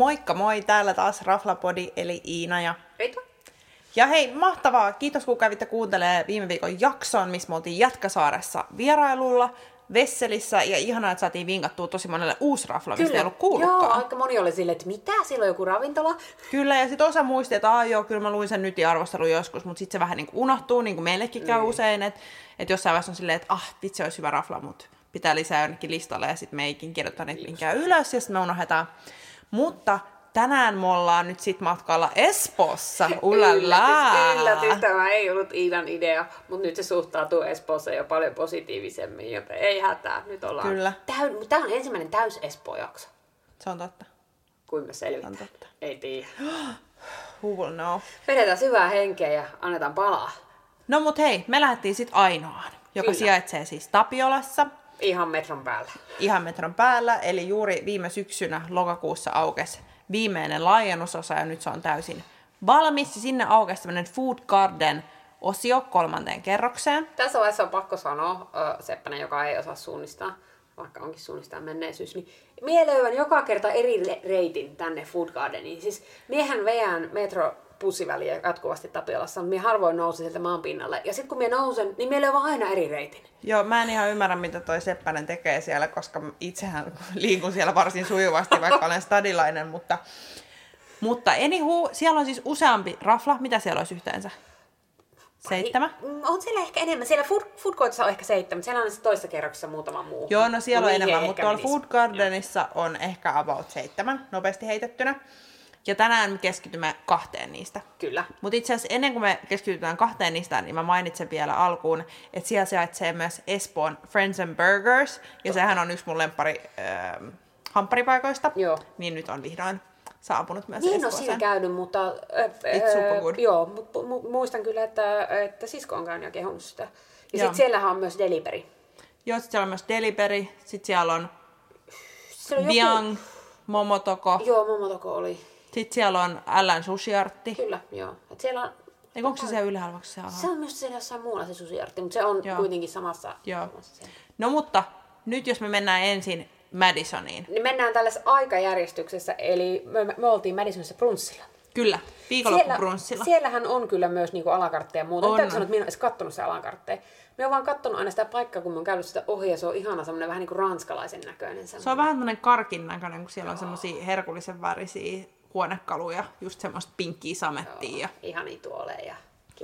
Moikka moi, täällä taas Raflapodi eli Iina ja... Eita. Ja hei, mahtavaa! Kiitos kun kävitte kuuntelemaan viime viikon jakson, missä me oltiin Jätkäsaaressa vierailulla, Vesselissä, ja ihanaa, että saatiin vinkattua tosi monelle uusi rafla, mistä ei ollut kuullutkaan. Joo, aika moni oli silleen, että mitä, siellä on joku ravintola. Kyllä, ja sitten osa muisti, että Aa, joo, kyllä mä luin sen nyt ja arvostelun joskus, mutta sitten se vähän niin kuin unohtuu, niin kuin meillekin käy Niin. usein, että että jossain vaiheessa on silleen, että ah, vitsi, olisi hyvä rafla, mutta pitää lisää jonnekin listalle, ja sitten me ei ikin kirjoittaa niitä ylös, ja sitten me unohdetaan. Mutta tänään me ollaan nyt sit matkalla Espoossa, ulala! Yllätys, yllätys, tämä ei ollut Iidan idea, mutta nyt se suhtautuu Espoossa jo paljon positiivisemmin, joten ei hätää. Nyt ollaan... Kyllä. Tämä on ensimmäinen täys Espoo-jakso. Se on totta. Kuin me selvitään. On totta. Ei tiedä. Who will know? Vedetään syvää henkeä ja annetaan palaa. No mut hei, me lähdettiin sit Ainoaan, joka Kyllä. sijaitsee siis Tapiolassa, Ihan metron päällä. ihan metron päällä, eli juuri viime syksynä lokakuussa aukesi viimeinen laajennusosa ja nyt se on täysin valmis. Sinne aukesi tämmöinen Food Garden-osio kolmanteen kerrokseen. Tässä vaiheessa on pakko sanoa, Seppänen, joka ei osaa suunnistaa, vaikka onkin suunnistaa menneisyys, niin mie löydän joka kerta eri reitin tänne Food Gardeniin. Siis miehän veän metro pussiväliä jatkuvasti Tapiolassa, mutta mie harvoin nousen sieltä maan pinnalle. Ja sitten kun mie nousen, niin mie löydän aina eri reitin. Joo, mä en ihan ymmärrä, mitä toi Seppänen tekee siellä, koska itsehän liikun siellä varsin sujuvasti, vaikka olen stadilainen, mutta... Mutta anywho, siellä on siis useampi rafla. Mitä siellä olisi yhteensä? Seitsemän? Mm, On siellä ehkä enemmän. Siellä Food, food Courtissa on ehkä seitsemän. Siellä on sitten toisessa kerroksessa muutama muu. Joo, no siellä on niihin enemmän, mutta tuolla menisi. Food Gardenissa on ehkä about seitsemän, nopeasti heitettynä. Ja tänään me keskitymme kahteen niistä. Kyllä. Mutta itse asiassa ennen kuin me keskitytään kahteen niistä, niin mä mainitsen vielä alkuun, että siellä sijaitsee myös Espoon Friends and Burgers, ja sehän on yksi mun lempari äh, hampparipaikoista. Joo. Niin nyt on vihdoin saapunut myös Niin, no Espooseen. siinä käynyt, mutta... Äh, It's super good. Joo, mutta mu- muistan kyllä, että, että sisko on käynyt ja kehunut sitä. Ja sitten siellähän on myös delivery. Joo, sit siellä on myös Delivery, sitten siellä on Siellä on Biang, Momotoko, Joo, Momotoko oli. sitten siellä on Älän Sushiartti. Kyllä, joo. Et siellä on, Eikö onko se siellä ylhäällä, se se on myös siellä jossain muualla se susiartti, mutta se on Joo. kuitenkin samassa. Joo. samassa siellä. No mutta nyt jos me mennään ensin Madisoniin. Niin mennään tällaisessa aikajärjestyksessä, eli me, me oltiin Madisonissa brunssilla. Kyllä, viikonloppubrunssilla. siellähän on kyllä myös niinku alakartteja ja muuta. On, Täytyy sanoa, että minä en edes kattonut se alakartteja. Me on vaan kattonut aina sitä paikkaa, kun mä oon käynyt sitä ohi ja se on ihana semmoinen vähän niin kuin ranskalaisen näköinen. Se on vähän tämmöinen karkin näköinen, kun siellä on semmoisia herkullisen värisiä huonekaluja, just semmoista pinkkiä samettia. Ja... Ihania tuoleja ja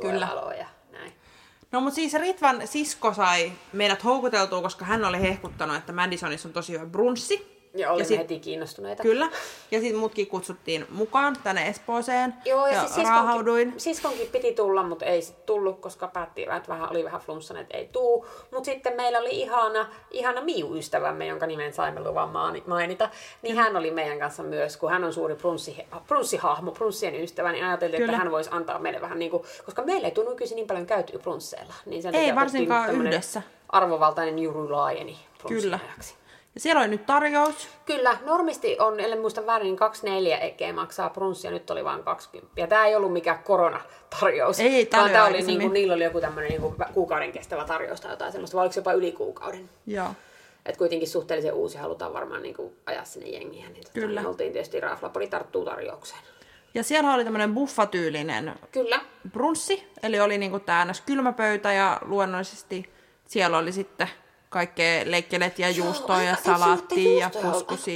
Kyllä. ja näin. No mutta siis Ritvan sisko sai meidät houkuteltua, koska hän oli hehkuttanut, että Madisonissa on tosi hyvä brunssi. Ja olimme sit- heti kiinnostuneita. Kyllä. Ja sitten mutkin kutsuttiin mukaan tänne Espooseen. Joo, ja, ja siis siskonkin, raahauduin. siskonkin piti tulla, mutta ei sit tullut, koska päätti, että vähän, oli vähän flunssan, että ei tuu. Mutta sitten meillä oli ihana, ihana Miu-ystävämme, jonka nimen saimme luvan mainita. Niin hän oli meidän kanssa myös, kun hän on suuri brunssi, brunssihahmo, brunssien ystävä, niin ajateltiin, Kyllä. että hän voisi antaa meille vähän niin kuin, koska meillä ei tunnu nykyisin niin paljon käytyä brunsseilla. Niin sen Ei varsinkaan yhdessä. Arvovaltainen Juru laajeni Kyllä. Ja siellä oli nyt tarjous. Kyllä, normisti on, ellen muista väärin, niin 24 ekeä maksaa brunssia, nyt oli vain 20. Ja tämä ei ollut mikään koronatarjous. Ei, tää vaan oli aikaisemmin. niinku, niillä oli joku tämmöinen niinku kuukauden kestävä tarjous tai jotain semmoista, vai oliko jopa yli kuukauden? Joo. Et kuitenkin suhteellisen uusi halutaan varmaan niinku ajaa sinne jengiä. Niin tota, Kyllä. Me oltiin tietysti Raflapodi tarttuu tarjoukseen. Ja siellä oli tämmöinen buffatyylinen Kyllä. brunssi, eli oli niinku ns. kylmäpöytä ja luonnollisesti siellä oli sitten kaikkea leikkelet ja juustoa ja salaattia ja.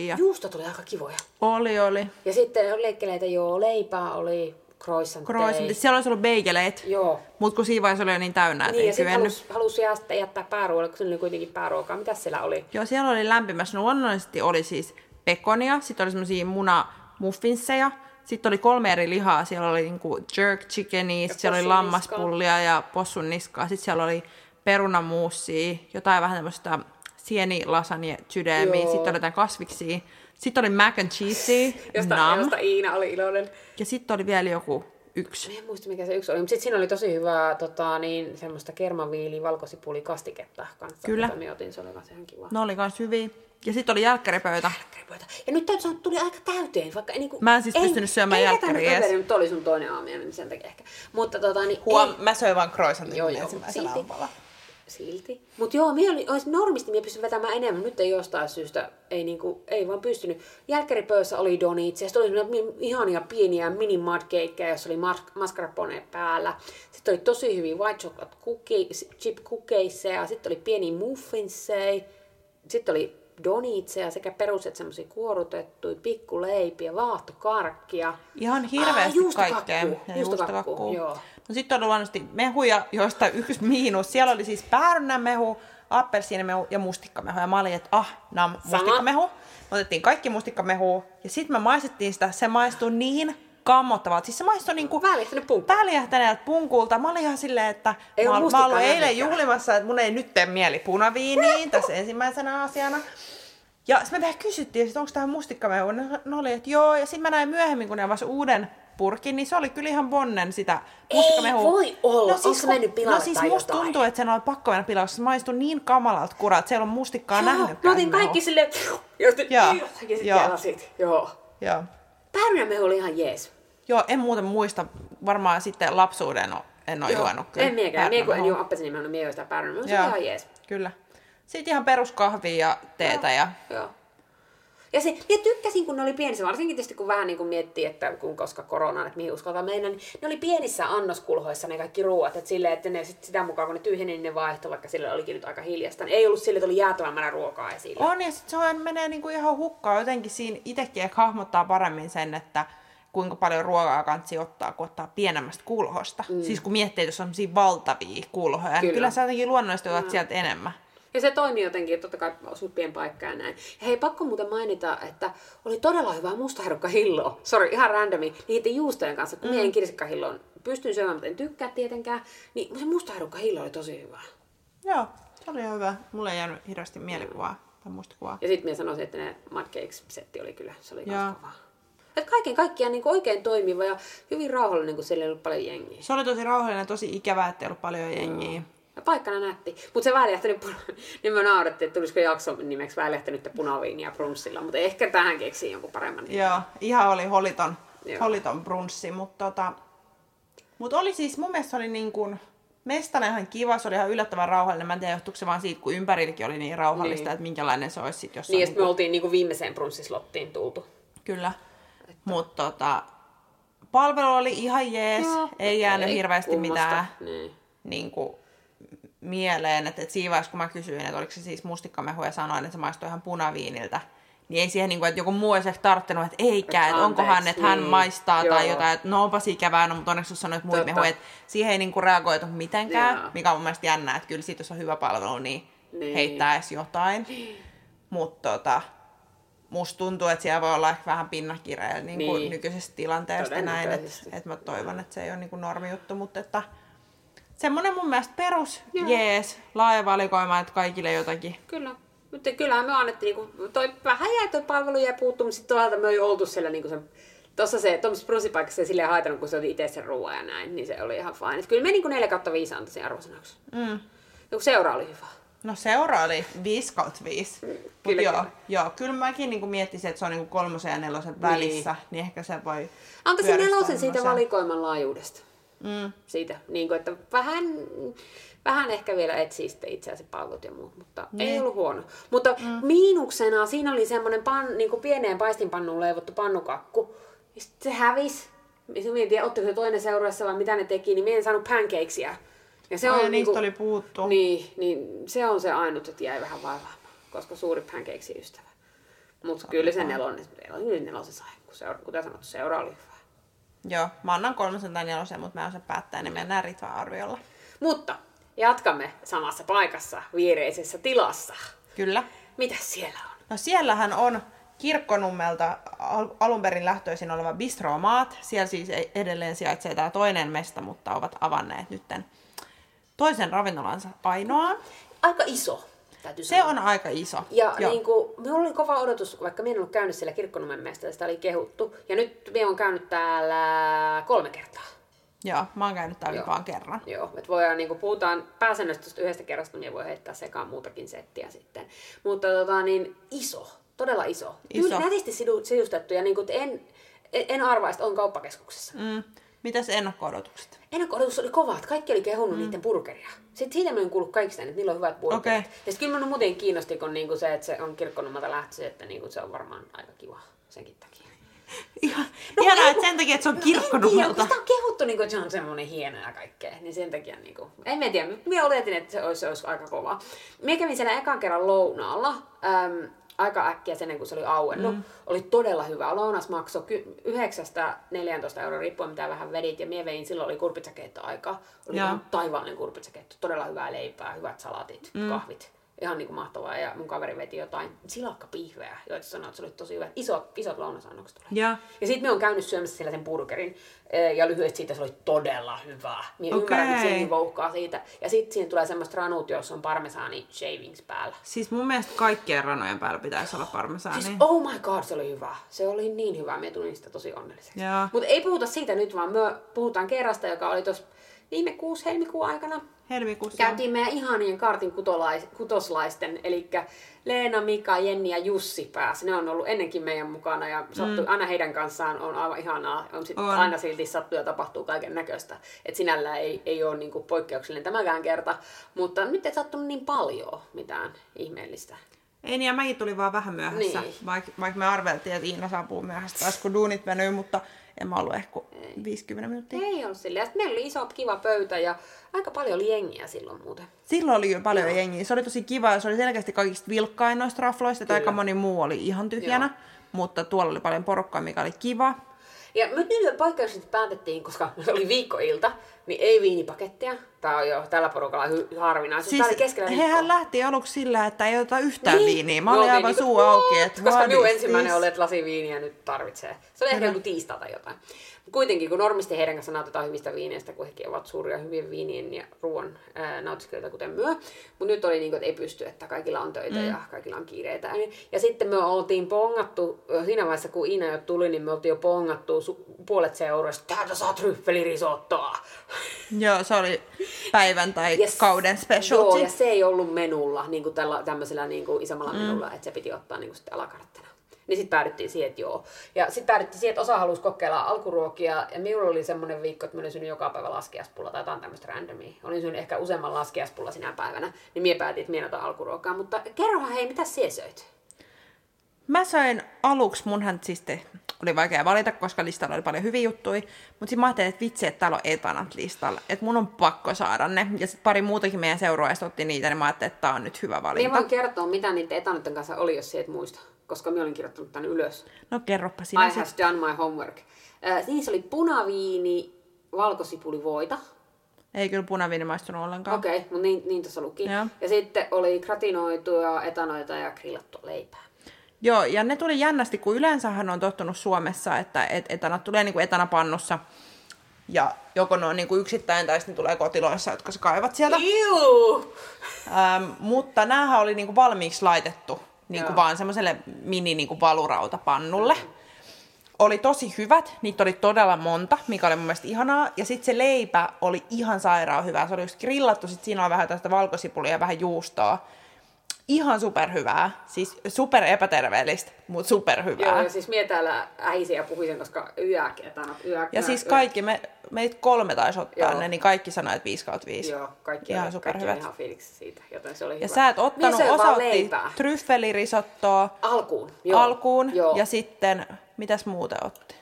Ja... Juustot oli aika kivoja. Oli, oli. Ja sitten leikkeleitä, joo, leipää oli, croissantteja. Croissantit. Siellä olisi ollut beigeleet, Joo. mutta kun siinä vaiheessa oli jo niin täynnä, että Niin, ja ei sitten kyennyt. halusi, halusi jättää, jättää pääruoalle, kun se oli kuitenkin pääruokaa. Mitäs siellä oli? Joo, siellä oli lämpimässä. No luonnollisesti oli siis pekonia, sitten oli semmoisia munamuffinsseja, sitten oli kolme eri lihaa. Siellä oli niinku jerk chickenia, sit siellä oli lammaspullia ja possun niskaa. Sitten siellä oli perunamuusia, jotain vähän tämmöistä sienilasagne sydämiä, sitten oli jotain kasviksia. Sitten oli mac and cheesea, Josta, nam. josta Iina oli iloinen. Ja sitten oli vielä joku yksi. Mä en muista mikä se yksi oli, mutta sitten siinä oli tosi hyvää tota, niin, semmoista kermaviili valkosipuli kastiketta kanssa. Kyllä. Jota me otin, se oli kanssa ihan kiva. Ne oli kans hyviä. Ja sitten oli jälkkäripöytä. Jälkkäripöytä. Ja nyt täytyy sanoa, että tuli aika täyteen, vaikka ei niinku... Mä en siis pystynyt syömään jälkkäriä edes. mutta oli sun toinen aamiainen, niin sen takia ehkä. Mutta tota, niin Huom, ei, mä söin vaan croissantin Joo, joo, ensimmäisellä silti. Silti. Mutta joo, mie oli, olisi normisti mie pystyn vetämään enemmän. Nyt ei jostain syystä, ei, niinku, ei vaan pystynyt. Jälkkäripöydässä oli donitsi, sitten oli ihania pieniä mini mudcakeja, jossa oli mas- mascarpone päällä. Sitten oli tosi hyviä white chocolate cookies, chip cookiesia, sitten oli pieni muffinsseja. Sitten oli donitseja sekä peruset semmoisia kuorutettuja, pikkuleipiä, vaahtokarkkia. Ihan hirveästi juustokakku, kaikkea. Juustokakku, juustokakku. joo. No sitten on luonnollisesti mehuja, joista yksi miinus. Siellä oli siis päärynämehu, appelsiinimehu ja mustikkamehu. Ja mä olin, että ah, nam, mustikkamehu. Me otettiin kaikki mustikkamehu. Ja sitten me maistettiin sitä. Se maistui niin kammottavalta. Siis se maistui niinku Väljähtänyt punkku. väljähtäneeltä punkulta. Mä olin ihan silleen, että Ei mä, mä olin eilen juhlimassa, että mun ei nyt tee mieli punaviiniin tässä ensimmäisenä asiana. Ja sitten me vähän kysyttiin, että onko tähän mustikkamehu. Ne, ne oli, että joo. Ja sitten mä näin myöhemmin, kun ne avasi uuden purkin, niin se oli kyllä ihan bonnen sitä mustikkamehua. voi olla. Onko se mennyt pilalle No siis musta jotain? tuntuu, että sen oli pakko mennä pilalle, se maistui niin kamalalta kuraa, että siellä on mustikkaa Joo, nähnytkään. Mä otin kaikki silleen, ja sitten, Joo, joo. Joo. Joo. Päärynämehu oli ihan jees. Joo, en muuten muista. Varmaan sitten lapsuuden en ole juonut kyllä. En miekään. Mie kun en juo appelsiinimehua, niin mie juo sitä päärynämehua. Se Joo, oli ihan jees. Kyllä. Sitten ihan peruskahvia ja teetä ja... Joo. Ja se, ja tykkäsin, kun ne oli pienissä, varsinkin tietysti kun vähän niin kuin miettii, että kun koska korona, että mihin uskaltaa mennä, niin ne oli pienissä annoskulhoissa ne kaikki ruoat, että silleen, että ne sit sitä mukaan kun ne tyhjeni, niin ne vaihtoi, vaikka sillä olikin nyt aika hiljasta. Niin ei ollut sille, että oli jäätävän määrä ruokaa esillä. On, ja sitten se on, menee niinku ihan hukkaan. Jotenkin siinä itsekin ehkä hahmottaa paremmin sen, että kuinka paljon ruokaa kansi ottaa, kun ottaa pienemmästä kulhosta. Mm. Siis kun miettii, että jos on sellaisia valtavia kulhoja, kyllä, niin Kyllä. sä jotenkin luonnollisesti otat sieltä enemmän. Ja se toimi jotenkin, totta kai pieni paikka ja näin. Ja hei, pakko muuten mainita, että oli todella hyvää mustaherukkahilloa. Sori, ihan randomi. Niiden juustojen kanssa, kun mm. en kirsikkahilloon pystyn syömään, mutta en tykkää tietenkään. Niin se mustaherukkahillo oli tosi hyvä. Joo, se oli ihan hyvä. Mulle ei jäänyt hirveästi mielikuvaa tai mustikuvaa. Ja sitten minä sanoisin, että ne Mud Cakes-setti oli kyllä, se oli Joo. kans kovaa. Et kaiken kaikkiaan niin oikein toimiva ja hyvin rauhallinen, kun siellä ei ollut paljon jengiä. Se oli tosi rauhallinen, tosi ikävää, että ei ollut paljon jengiä. Ja paikkana nätti. Mutta se väljähtänyt, puna- niin me naurettiin, että tulisiko jakson nimeksi väljähtänyttä punaviiniä brunssilla. Mutta ehkä tähän keksii jonkun paremman nimen. Joo, ihan oli holiton, Joo. holiton brunssi, mutta tota, mut oli siis, mun mielestä oli niin kuin, mestana ihan kiva, se oli ihan yllättävän rauhallinen. Mä en tiedä, johtuuko se vaan siitä, kun ympärilläkin oli niin rauhallista, Niin. että minkälainen se olisi sit jossain. Niin, ja sitten me oltiin niinku viimeiseen brunssislottiin tultu. Kyllä. Mutta tota, palvelu oli ihan jees, Joo, ei jäänyt ei hirveästi kummosta. mitään Niin. niin kuin, mieleen. Että et siinä vaiheessa, kun mä kysyin, että oliko se siis mustikkamehu ja sanoin, että se maistui ihan punaviiniltä, niin ei siihen, niin kuin, että joku muu olisi ehkä tarttunut, että eikä, että onkohan, että hän niin. maistaa tai Joo. jotain, että no onpas ikävää, no mutta onneksi sanoit muita Totta. mehuja, että siihen ei niin kuin reagoitu mitenkään, Joo. mikä on mun mielestä jännää, että kyllä siitä, jos on hyvä palvelu, niin, Niin. heittää edes jotain. Mutta tota, musta tuntuu, että siellä voi olla ehkä vähän pinnakireillä niin kuin Niin. nykyisestä tilanteesta näin, että, että mä toivon, että se ei ole niin kuin normijuttu, mutta että semmoinen mun mielestä perus Joo. jees, laaja valikoima, että kaikille jotakin. Kyllä. Mutta kyllähän me annettiin, niinku, toi vähän jäi toi palvelu jäi puuttuu, mutta sitten toisaalta me oli oltu siellä niinku sen, tossa se, tuommoisessa brunssipaikassa silleen haitanut, kun se oli itse sen ruoan ja näin, niin se oli ihan fine. Et kyllä me niinku 4 kautta 5 antaisin arvosanaksi. Mm. Joku seura oli hyvä. No seura oli 5 kautta 5. Mut kyllä, joo, kyllä. joo, kyllä mäkin niin miettisin, että se on niin kolmosen ja nelosen välissä, niin ehkä se voi Antaisin nelosen siitä valikoiman laajuudesta. Mm. Siitä, niin kuin, että vähän, vähän ehkä vielä etsii sitten itseäsi palvelut ja muut, mutta niin. ei Niin. ollut huono. Mutta mm. miinuksena siinä oli semmoinen pan, niin kuin pieneen paistinpannuun leivottu pannukakku. Ja sitten se hävisi. Ja mietin, että ottiko se toinen seuraessa vai mitä ne teki, niin minä en saanut pancakesia. Ja se Ai, on niistä niinku- oli puuttu. Niin, niin se on se ainut, että jäi vähän vaivaamaan, koska suuri pancakesin ystävä. Mutta kyllä se nelonen, nelonen, nelosen sai, kun seura, kuten sanottu, seura oli. Joo, mä annan kolmosen tai nelosen, mutta mä en se päättää, niin mennään Ritvan arviolla. Mutta jatkamme samassa paikassa, viereisessä tilassa. Kyllä. Mitä siellä on? No siellähän on Kirkkonummelta al- alun perin lähtöisin oleva Bistro Maat. Siellä siis ei- edelleen sijaitsee tämä toinen mesta, mutta ovat avanneet nytten toisen ravintolansa ainoa. Aika iso, täytyy Se sanoa. on aika iso. Ja Joo. niin kuin, minulla oli kova odotus, vaikka minä en ollut käynyt siellä Kirkkonummen mesta, sitä oli kehuttu. Ja nyt minä olen käynyt täällä kolme kertaa. Joo, mä oon käynyt täällä vaan kerran. Joo, että voidaan, niin kuin puhutaan pääsäännöstä tuosta yhdestä kerrasta, niin voi heittää sekaan muutakin settiä sitten. Mutta tota, niin iso, todella iso. Iso. Tyyli nätisti sidu, sidustettu ja niin kuin, en, en, arvaa, että on kauppakeskuksessa. Mm. Mitäs ennakko-odotukset? Ennakko-odotus oli kova, että kaikki oli kehunut mm. niiden burgeria. Sitten siitä mä en kuullut kaikista, että niillä on hyvät burgerit. Okei. Ja sitten kyllä minun muuten kiinnosti, kun niinku se, että se on kirkkonummalta lähtöisin, että niinku se on varmaan aika kiva senkin takia. Ihan, No, ei, että sen takia, että se on No kirkkonummelta. kun sitä on kehuttu, niin kuin, että se on semmoinen hieno ja kaikkea, niin sen takia, niin kuin, en mä tiedä, minä oletin, että se olisi, se olisi aika kova. Minä kävin siellä ekan kerran lounaalla, äm, aika äkkiä sen, kun se oli auennut. Mm. Oli todella hyvä. Lounas maksoi 9-14 euroa riippuen mitä vähän vedit. Ja mie vein, silloin oli kurpitsakeitto aika. Oli ihan taivaallinen kurpitsakeitto. Todella hyvää leipää, hyvät salatit, mm. kahvit. Ihan niin kuin mahtavaa. Ja mun kaveri veti jotain silakkapihveä, joita sanoi, että se oli tosi hyvä. Isot, isot lounasannokset oli. Ja, Ja sitten me on käynyt syömässä siellä sen burgerin, eh, ja lyhyesti siitä se oli todella hyvä. Minä Okei. ymmärrän, että se niin vouhkaa siitä. Ja sitten siihen tulee semmoista ranut, jossa on parmesaani shavings päällä. siis mun mielestä kaikkien ranojen päällä pitäisi olla parmesaani. Siis oh my god, se oli hyvä. Se oli niin hyvä, me tulin sitä tosi onnelliseksi. Mutta ei puhuta siitä nyt, vaan me puhutaan kerrasta, joka oli tuossa viime kuusi helmikuun aikana. Helmikuussa. Käytiin meidän ihanien kartin kutolais, kutoslaisten, eli Leena, Mika, Jenni ja Jussi pääsi. Ne on ollut ennenkin meidän mukana ja sattui, mm. aina heidän kanssaan on aivan ihanaa. On sit On. aina silti sattuu ja tapahtuu kaiken näköistä. Et sinällään ei, ei ole niinku poikkeuksellinen tämäkään kerta, mutta nyt ei sattunut niin paljon mitään ihmeellistä. Ei niin, ja mäkin tulin vaan vähän myöhässä. Niin. Vaikka vaik me arveltiin, että Iina saapuu myöhässä taas, kun duunit venyy, mutta en mä ollut ehkä 50 minuuttia. Ei ollut silleen. Sitten meillä oli iso kiva pöytä ja aika paljon oli jengiä silloin muuten. Silloin oli jo paljon jengiä. Se oli tosi kiva ja se oli selkeästi kaikista vilkkain noista rafloista, aika moni muu oli ihan tyhjänä. Joo. Mutta tuolla oli paljon porukkaa, mikä oli kiva. Ja nyt nyt poikkeuksellisesti päätettiin, koska se oli viikkoilta, niin ei viinipakettia. Tämä on jo tällä porukalla hy- harvinaisuus. Siis, Tämä oli keskellä hehän viikkoa. lähti aluksi sillä, että ei ota yhtään Niin. viiniä. Mä Me olin aivan niinku, suu auki, Koska minun ensimmäinen oli, että lasi viiniä nyt tarvitsee. Se oli ehkä joku tiistai tai jotain. Kuitenkin, kun normisti heidän kanssa nautitaan hyvistä viineistä, kun hekin ovat suuria hyvien viinien ja ruoan nautiskelijoita, kuten myö. Mutta nyt oli niin kuin, että ei pysty, että kaikilla on töitä mm. ja kaikilla on kiireitä. Ja sitten me oltiin pongattu, siinä vaiheessa kun Iina jo tuli, niin me oltiin jo pongattu su- puolet seuroista, täältä saa tryffelirisottoa. Joo, se oli päivän tai Yes. kauden Joo, specialty. ja se ei ollut menulla, niin kuin tällä, tämmöisellä niin kuin isommalla mm. menulla, että se piti ottaa niin kuin sitten alakarttena. Niin sitten päädyttiin siihen, että joo. Ja sitten päädyttiin siihen, että osa halusi kokeilla alkuruokia. Ja minulla oli semmoinen viikko, että mä olin joka päivä laskiaspulla tai jotain tämmöistä randomia. Olin syönyt ehkä useamman laskiaspulla sinä päivänä. Niin mie päätin, että mie alkuruokaa. Mutta kerrohan hei, mitä sie söit? Mä söin aluksi, munhan siis te, oli vaikea valita, koska listalla oli paljon hyviä juttuja, mutta sitten mä ajattelin, että vitsi, että täällä on etanat listalla, että mun on pakko saada ne. Ja sitten pari muutakin meidän seuraajista otti niitä, niin mä ajattelin, että tää on nyt hyvä valinta. voin kertoa, mitä niiden etanoiden kanssa oli, jos et muista. Koska minä olin kirjoittanut tänne ylös. No kerropa sinä I sit. have done my homework. Äh, niissä oli punaviini, valkosipulivoita. Ei kyllä punaviini maistunut ollenkaan. Okei, okay, mutta niin, niin tuossa luki. Joo. Ja sitten oli gratinoituja, etanoita ja grillattua leipää. Joo, ja ne tuli jännästi, kun yleensähän on tottunut Suomessa, että et, etanat tulee niin kuin etanapannussa. Ja joko ne on niin kuin yksittäin tai sitten tulee kotiloissa, jotka sä kaivat sieltä. Iu! Ähm, mutta näähän oli niinku valmiiksi laitettu niinku Joo. vaan semmoiselle mini niinku valurautapannulle. Oli tosi hyvät, niitä oli todella monta, mikä oli mun mielestä ihanaa. Ja sitten se leipä oli ihan sairaan hyvää. Se oli just grillattu, sit siinä oli vähän tästä valkosipulia ja vähän juustoa. Ihan superhyvää. Siis super epäterveellistä, mutta superhyvää. Joo, ja siis mie täällä ähisin ja puhuisin, koska yök, etanat, yök, ja siis kaikki, me, meitä kolme taisi ottaa Joo. ne, niin kaikki sanoi, että 5 kautta 5. Joo, kaikki, Ihan oli, kaikki superhyvät. ihan fiiliksi siitä, joten se oli Ja hyvä. sä et ottanut, Mie söin osa vaan otti leipää. tryffelirisottoa, Alkuun, joo. alkuun joo. ja sitten, mitäs muuta otti?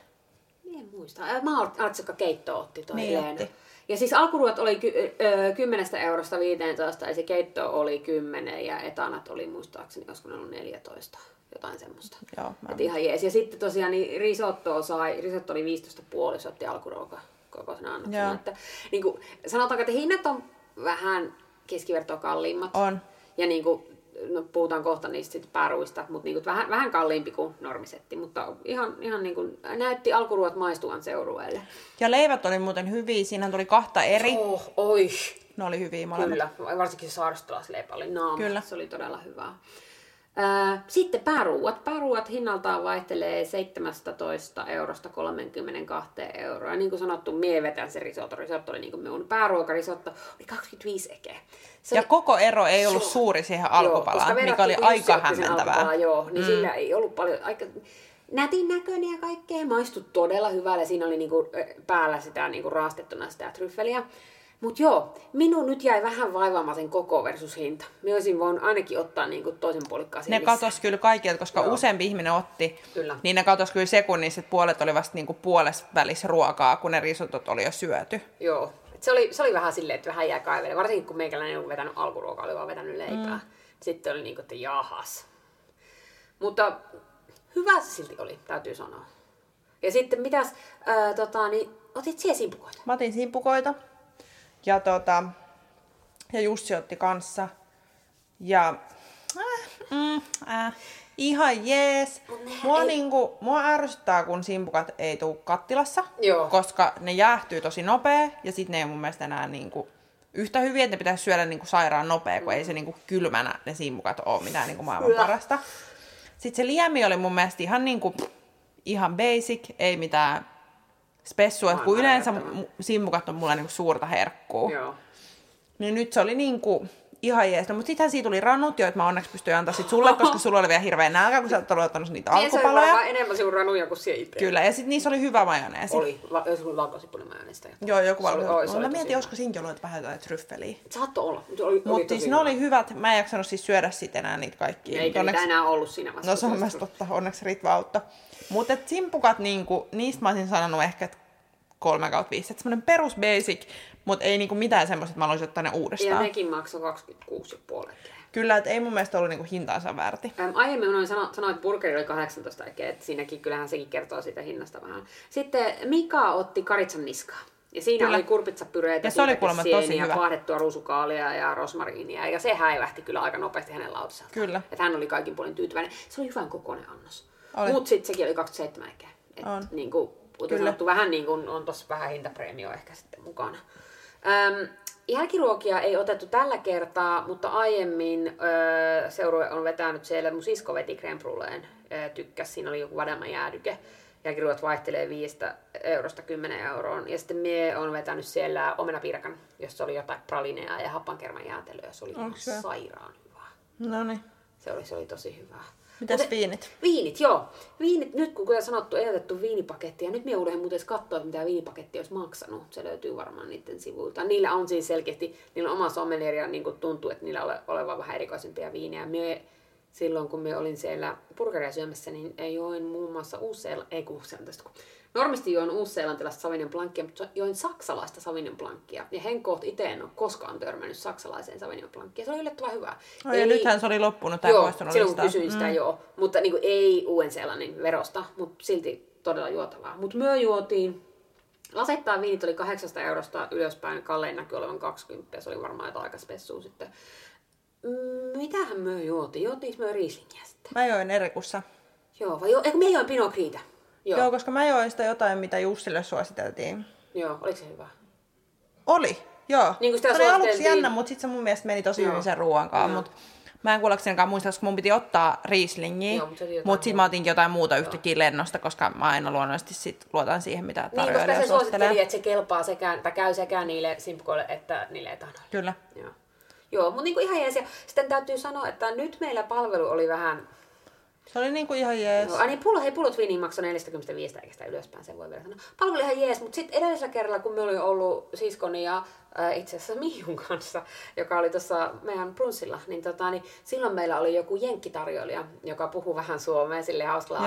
En muista. Mä Artsikka keitto otti toi Niin Leena. otti. Ja siis alkuruot oli ky- ö, 10 eurosta 15 ja se keitto oli 10 ja etanat oli muistaakseni, olisiko ne ollut 14, jotain semmoista. Joo, mä Et ihan jees. Ja sitten tosiaan niin risotto sai, risotto oli 15,5, se otti alkuruoka kokoisena annoksena. Että, niin kuin, sanotaanko, että hinnat on vähän keskivertoa kalliimmat. On. Ja niin kuin, no puhutaan kohta niistä sit pääruista, mutta niin kuin, vähän, vähän kalliimpi kuin normisetti. Mutta ihan, ihan niin kuin, näytti alkuruot maistuvan seurueelle. Ja leivät oli muuten hyviä, siinä tuli kahta eri. Oh, oi. Ne oli hyviä molemmat. Kyllä, varsinkin se saaristolaisleipä oli naama. Kyllä. Se oli todella hyvää. Sitten pääruuat. Pääruuat hinnaltaan vaihtelee 17 eurosta 32 euroa. Niin kuin sanottu, mie vetän se risotto. Risotto oli niin kuin minun pääruokarisotto. Oli 25 ekeä. Se Ja oli- koko ero ei ollut Joo. suuri siihen Joo, alkupalaan, mikä verrattuna oli aika hämmentävää. Joo, niin mm. sillä ei ollut paljon, aika, nätin näköinen ja kaikkea. Maistui todella hyvälle. Siinä oli niinku ö, päällä sitä niinku raastettuna sitä tryffeliä. Mut joo, minun nyt jäi vähän vaivaamaan sen koko versus hinta. Mä olisin voinut ainakin ottaa niinku toisen puolikkaan Ne katos kyllä kaikilta, koska Joo. useampi ihminen otti, Kyllä. niin ne katos kyllä sekunnissa, että puolet oli vasta niinku puolessa välissä ruokaa, kun ne risotot oli jo syöty. Joo. Et se, oli, se oli vähän silleen, että vähän jää kaivelle. Varsinkin kun meikäläinen on vetänyt alkuruokaa, oli vaan vetänyt leipää. Mm. Sitten oli niinku, että jahas. Mutta hyvä se silti oli, täytyy sanoa. Ja sitten mitäs, ää, tota, niin, otit siellä simpukoita? Mä otin simpukoita ja, tota, ja Jussi otti kanssa. Ja äh, mm, äh, ihan jees. Mua, niinku, mua ärsyttää, kun simpukat ei tuu kattilassa, Joo. koska ne jäähtyy tosi nopea ja sitten ne ei mun mielestä enää niinku, yhtä hyviä, että ne pitäisi syödä niinku sairaan nopea, kun ei se niinku kylmänä ne simpukat ole mitään niinku maailman Kyllä. parasta. Sitten se liemi oli mun mielestä ihan, niinku, ihan basic, ei mitään spessua, että kun yleensä simpukat on mulla niinku suurta herkkuu. Joo. Niin nyt se oli niinku ihan jees. No, mutta sittenhän siitä tuli ranut, joita mä onneksi pystyin antaa sit sulle, koska sulla oli vielä hirveä nälkä, kun sä oot ottanut niitä Niin oli alkupaloja. varmaan enemmän sinun ranuja kuin siellä itse. Kyllä, ja sitten niissä oli hyvä majoneesi. Oli, va- jos oli valkosipulimajoneesta. Joo, joku Se oli- valko. oi, se oli Mä mietin, olisiko siinkin ollut vähän jotain tryffeliä. Saattoi olla, mutta siis ne oli hyvät. Mä en jaksanut siis syödä sitten enää niitä kaikkia. Eikä niitä enää ollut siinä vaiheessa. No se on myös totta, onneksi Ritva auttoi. Mutta simpukat, niinku, niistä mä olisin sanonut ehkä että 3 kautta 5. Että semmoinen perus basic, mutta ei niinku mitään semmoista, että mä haluaisin ottaa ne Ja uudestaan. nekin maksoi 26,5 Kyllä, että ei mun mielestä ollut niinku hintaansa väärti. Ähm, aiemmin unoin sanoa, sanoa, että burgeri oli 18 eikä, että siinäkin kyllähän sekin kertoo siitä hinnasta vähän. Sitten Mika otti karitsan niskaa. Ja siinä Kyllä. oli kurpitsapyreitä, Ja se oli kuulemma tosi hyvä. paahdettua rusukaalia ja rosmariinia. Ja se häivähti kyllä aika nopeasti hänen lautaseltaan. Kyllä. Että hän oli kaikin puolin tyytyväinen. Se oli hyvän kokoinen annos. Mutta sitten sekin oli 27 eikä. Et On. Niin kuin, sanottu, vähän niin kuin on tuossa vähän hintapreemio ehkä sitten mukana. Öm, jälkiruokia ei otettu tällä kertaa, mutta aiemmin öö, seurue on vetänyt siellä, mun sisko veti creme bruleen, öö, tykkäs, siinä oli joku vadelma jäädyke. Jälkiruot vaihtelee 5 eurosta 10 euroon. Ja sitten mie on vetänyt siellä omenapiirakan, jossa oli jotain pralinea ja happankerman jäätelöä. Se oli ihan sairaan hyvä. No niin. Se oli, se oli tosi hyvä. Mitäs Mut- viinit? Viinit, joo. Viinit, nyt kun kuten sanottu, ei otettu viinipaketti, ja nyt minä uuden muuten katsoa, mitä viinipaketti olisi maksanut. Se löytyy varmaan niiden sivuilta. Niillä on siis selkeästi, niillä on oma sommelier, ja niin kuin tuntuu, että niillä ole olevan vähän erikoisempia viinejä. Mie, silloin kun me olin siellä burgeria syömässä, niin join muun muassa uusseela, ei kun uusseelantista, kun normisti join uusseelantilaista Sauvignon Blancia, mutta join saksalaista Sauvignon Blancia. Ja Henkoht itse en ole koskaan törmännyt saksalaiseen Sauvignon Blancia. Se oli yllättävän hyvä. Ja Ei- nythän se oli loppunut, tämä Joo, silloin kun kysyin sitä, mm. joo. Mutta niin kuin, ei Uuden-Seelannin verosta, mutta silti todella juotavaa. Mutta myö juotiin. Lasettaan viinit oli 800 eurosta ylöspäin, kallein näkyy olevan 20, se oli varmaan jotain aika spessua sitten. Mm, Mitähän myö juotiin? Juotiinko myö Rieslingiä sitten? Mä join Erikussa. Joo, vai jo, eikö me join Pinot? Joo, Joo. joo, koska mä join sitä jotain, mitä Jussille suositeltiin. joo, oliko se hyvä? Oli, joo. Niin kuin sitä se oli aluksi jännä, mutta sitten se mun mielestä meni tosi Joo. hyvin sen ruoan kanssa. Joo. Mut mä en kuullaksenikaan muista, koska mun piti ottaa. Joo, jotain Mutta sitten mä otinkin jotain muuta yhtäkkiä lennosta, koska mä aina luonnollisesti sit luotan siihen, mitä Niin, koska tarjoilija se suositteli, että se kelpaa sekä, tai käy sekä niille simpkoille että niille etanoille. Kyllä. Joo, Joo mutta niinku ihan. Ja sitten täytyy sanoa, että nyt meillä palvelu oli vähän... Se oli niinku ihan jees. Joo, niin, pullo, hei, pullot viiniin maksoi 45 eikä sitä ylöspäin, sen voi vielä sanoa. Palvelu oli ihan jees, mutta sitten edellisellä kerralla, kun me oli ollut siskoni ja äh, itse asiassa Mihun kanssa, joka oli tuossa meidän brunssilla, niin, tota, niin silloin meillä oli joku jenkkitarjoilija, joka puhuu vähän suomea sille hauskalla.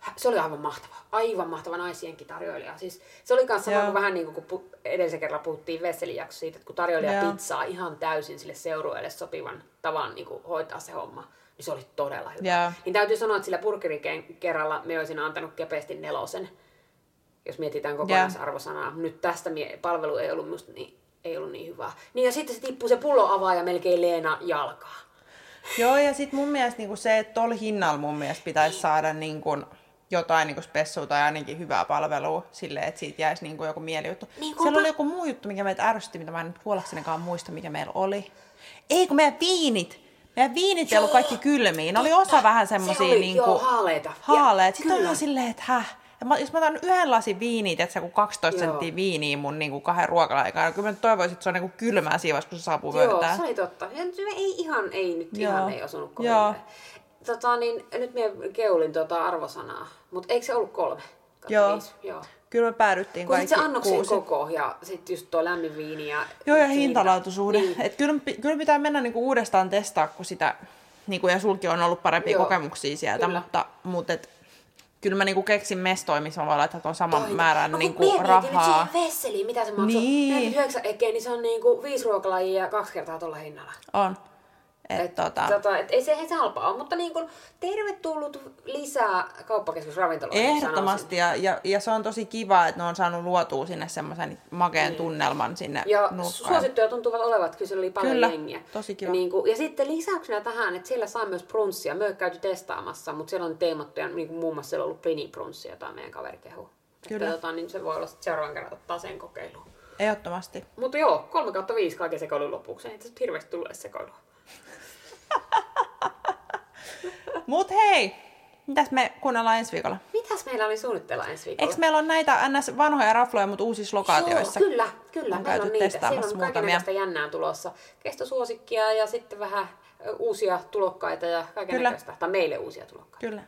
Hä- Se oli aivan mahtava, aivan mahtava naisjenkkitarjoilija. Siis se oli kanssa sama kuin vähän niin kuin kun edellisen kerralla puhuttiin Vesselijakso siitä, että kun tarjoilija Joo. pizzaa ihan täysin sille seurueelle sopivan tavan niin kuin hoitaa se homma, niin se oli todella hyvä. Joo. Niin täytyy sanoa, että sillä burgeriken kerralla me olisin antanut kepeästi nelosen, jos mietitään kokonaisarvosanaa. Nyt tästä mie- palvelu ei ollut musta niin, ei ollut niin hyvää. Niin ja sitten se tippuu se pullo avaa ja melkein Leena jalkaa. Joo, ja sitten mun mielestä niinku se, että tuolla hinnalla mun mielestä pitäisi saada niinku jotain niinku spessua tai ainakin hyvää palvelua silleen, että siitä jäisi niinku joku mielijuttu. Niin, Siellä oli joku muu juttu, mikä meitä ärsytti, mitä mä en nyt muista, mikä meillä oli. Ei, kun meidän viinit. Meidän viinit ei ollut kaikki kylmiä. Ne oli osa vähän semmosia se oli, niinku... joo, haaleita. Haaleet. Ja- Sitten on ihan silleen, että häh. Ja mä, jos mä otan yhden lasin viiniä, että se kun 12 Joo. senttiä viiniä mun niinku kahden ruokala-aikaan, niin kyllä mä nyt toivoisin, että se on niinku kylmää siinä vaiheessa, kun se saapuu Joo, pöytään. se oli totta. Ja se ei ihan, ei nyt Joo. ihan ei osunut kovin. Joo. tota, niin, nyt minä keulin tota arvosanaa, mutta eikö se ollut kolme? kautta Joo. viisi? Joo. Kyllä me päädyttiin Kun kaikki se annoksen kuusi. koko ja sitten just tuo lämmin viini ja... Joo, ja hintalaatuisuhde. Niin. Et kyllä, kyllä pitää mennä niinku uudestaan testaa, kun sitä, niinku, ja sulki on ollut parempia Joo, kokemuksia sieltä, kyllä. mutta, mutta et, kyllä mä niinku keksin mestoja, missä mä voin laittaa tuon saman Toinen. määrän no, niinku, kun mie mietin nyt rahaa. siihen vesseliin, mitä se maksoi. Niin. 49 ekeä, niin se on niinku viisi ruokalajia kaksi kertaa tuolla hinnalla. On. Et, et, tota, Tota, et ei se, ei se halpaa ole, mutta niin kun, tervetullut lisää kauppakeskusravintoloihin. ehdottomasti, ja, ja, ja, se on tosi kiva, että ne on saanut luotua sinne semmoisen makeen Niin. tunnelman sinne Ja nurkkaan. suosittuja tuntuvat olevat, kyllä siellä oli paljon Kyllä, jengiä. tosi kiva. Ja, niin kuin, ja sitten lisäyksenä tähän, että siellä saa myös brunssia. Me käyty testaamassa, mutta siellä on teemattuja, niin kuin muun muassa siellä on ollut Plini brunssi, jota meidän kaveri kehu. Kyllä. Että, tota, niin se voi olla seuraavan kerran ottaa sen kokeiluun. Ehdottomasti. Mutta joo, 3 kautta 5 kaiken sekoilun lopuksi. Ei tässä hirveästi tule sekoilua. Mut hei, mitäs me kuunnellaan ensi viikolla? Mitäs meillä oli suunnitteilla ensi viikolla? Eikö meillä ole näitä ns. vanhoja rafloja, mutta uusissa lokaatioissa? Joo, kyllä, kyllä. On meillä on niitä. Siellä on kaikenlaista jännää tulossa. Kestosuosikkia ja sitten vähän uusia tulokkaita ja kaikenlaista. Tai meille uusia tulokkaita. Kyllä.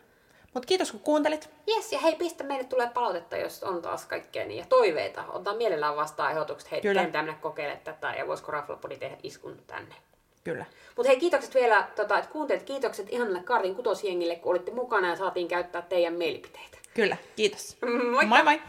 Mutta kiitos kun kuuntelit. Jes, ja hei, pistä meille tulee palautetta, jos on taas kaikkea niin. Ja toiveita. Otetaan mielellään vastaan ehdotukset. Hei, Kyllä. mennä kokeile tätä ja voisiko Raflapodi tehdä iskun tänne. Kyllä. Mutta hei, kiitokset vielä, tota, että kuuntelit. Kiitokset ihanille Kartin kutosjengille, kun olitte mukana ja saatiin käyttää teidän mielipiteitä. Kyllä. Kiitos. Moikka! Moi moi!